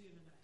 see you tonight.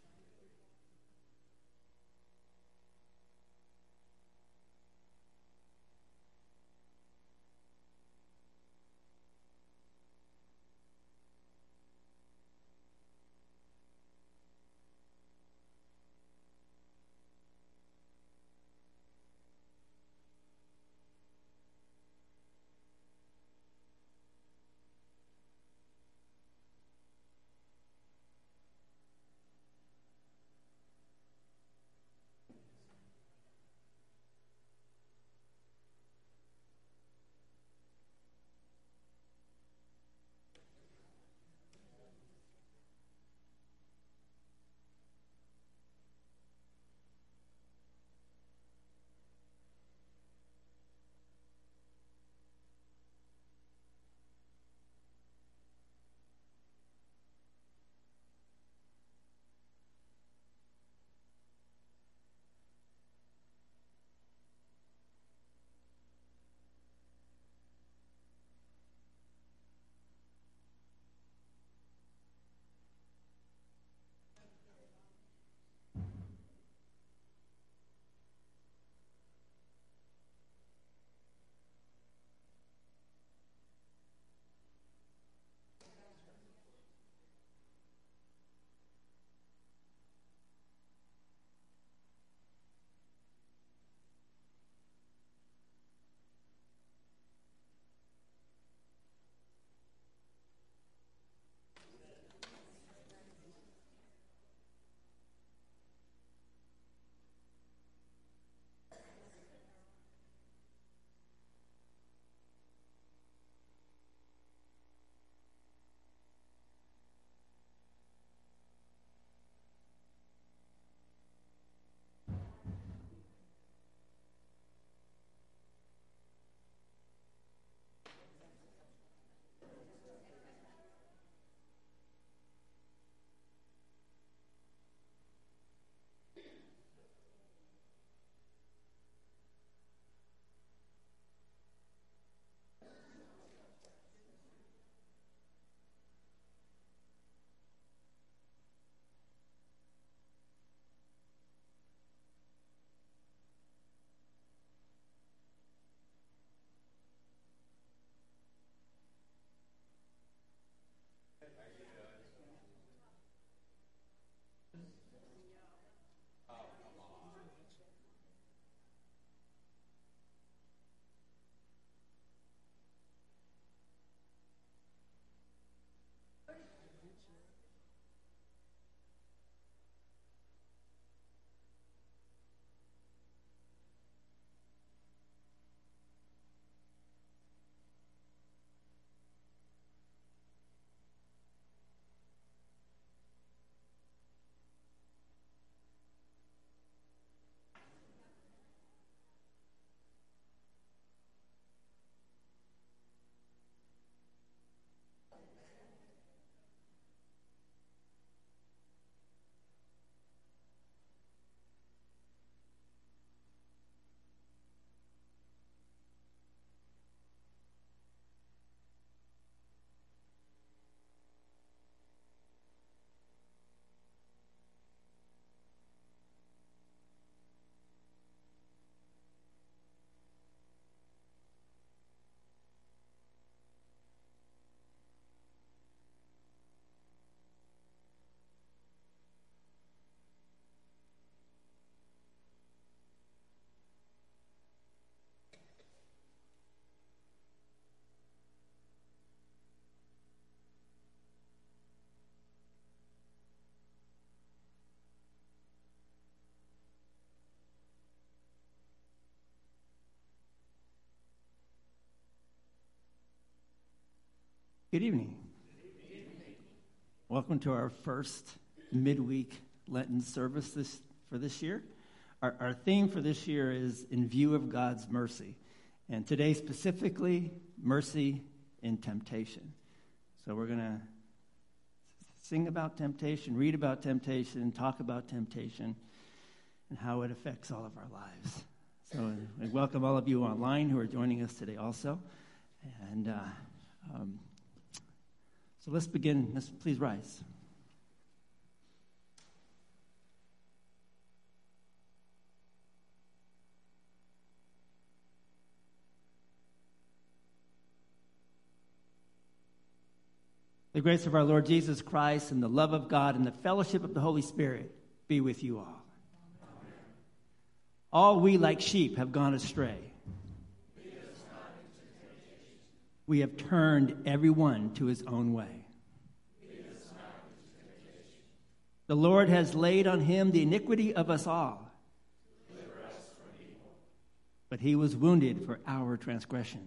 Good evening. Welcome to our first midweek Lenten service this, for this year. Our, our theme for this year is In View of God's Mercy. And today, specifically, mercy in temptation. So, we're going to sing about temptation, read about temptation, talk about temptation, and how it affects all of our lives. So, I welcome all of you online who are joining us today also. And uh, um, so let's begin. Please rise. The grace of our Lord Jesus Christ and the love of God and the fellowship of the Holy Spirit be with you all. All we like sheep have gone astray. We have turned everyone to his own way. The Lord has laid on him the iniquity of us all. But he was wounded for our transgression.